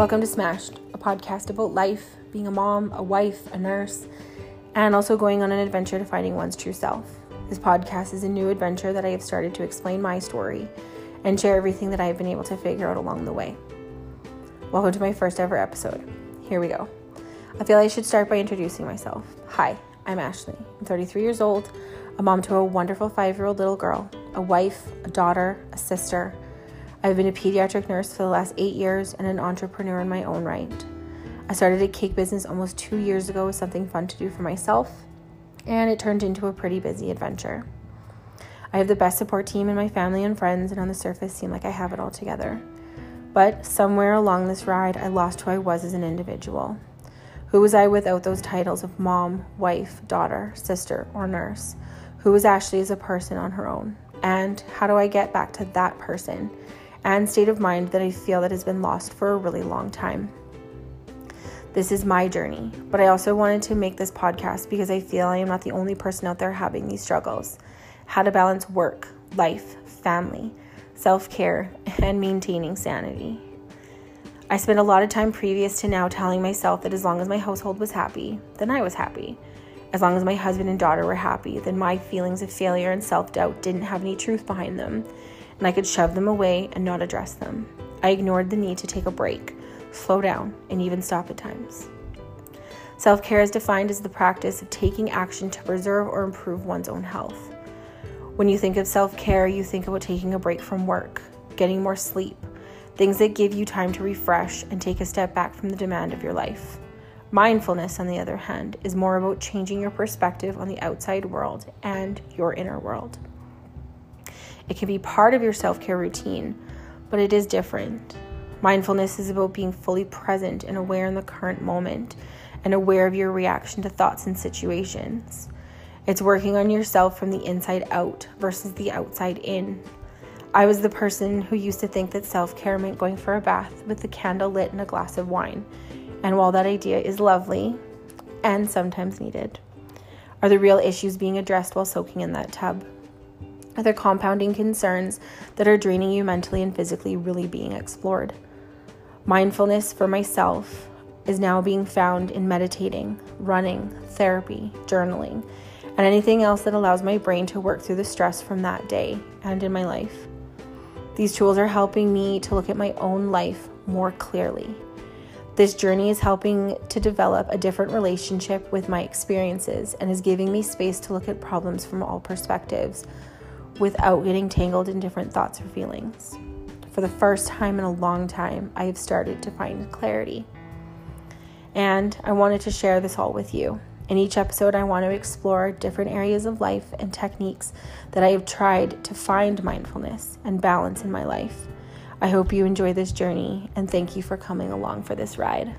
Welcome to Smashed, a podcast about life, being a mom, a wife, a nurse, and also going on an adventure to finding one's true self. This podcast is a new adventure that I have started to explain my story and share everything that I have been able to figure out along the way. Welcome to my first ever episode. Here we go. I feel I should start by introducing myself. Hi, I'm Ashley. I'm 33 years old, a mom to a wonderful five year old little girl, a wife, a daughter, a sister I've been a pediatric nurse for the last eight years and an entrepreneur in my own right. I started a cake business almost two years ago with something fun to do for myself, and it turned into a pretty busy adventure. I have the best support team in my family and friends, and on the surface, seem like I have it all together. But somewhere along this ride, I lost who I was as an individual. Who was I without those titles of mom, wife, daughter, sister, or nurse? Who was Ashley as a person on her own? And how do I get back to that person and state of mind that I feel that has been lost for a really long time. This is my journey, but I also wanted to make this podcast because I feel I am not the only person out there having these struggles. How to balance work, life, family, self care, and maintaining sanity. I spent a lot of time previous to now telling myself that as long as my household was happy, then I was happy. As long as my husband and daughter were happy, then my feelings of failure and self doubt didn't have any truth behind them and I could shove them away and not address them. I ignored the need to take a break, slow down, and even stop at times. Self care is defined as the practice of taking action to preserve or improve one's own health. When you think of self care, you think about taking a break from work, getting more sleep, things that give you time to refresh and take a step back from the demand of your life. Mindfulness, on the other hand, is more about changing your perspective on the outside world and your inner world. It can be part of your self care routine, but it is different. Mindfulness is about being fully present and aware in the current moment and aware of your reaction to thoughts and situations. It's working on yourself from the inside out versus the outside in. I was the person who used to think that self care meant going for a bath with the candle lit and a glass of wine. And while that idea is lovely and sometimes needed, are the real issues being addressed while soaking in that tub? Are the compounding concerns that are draining you mentally and physically really being explored? Mindfulness for myself is now being found in meditating, running, therapy, journaling, and anything else that allows my brain to work through the stress from that day and in my life. These tools are helping me to look at my own life more clearly. This journey is helping to develop a different relationship with my experiences and is giving me space to look at problems from all perspectives without getting tangled in different thoughts or feelings. For the first time in a long time, I have started to find clarity. And I wanted to share this all with you. In each episode, I want to explore different areas of life and techniques that I have tried to find mindfulness and balance in my life. I hope you enjoy this journey and thank you for coming along for this ride.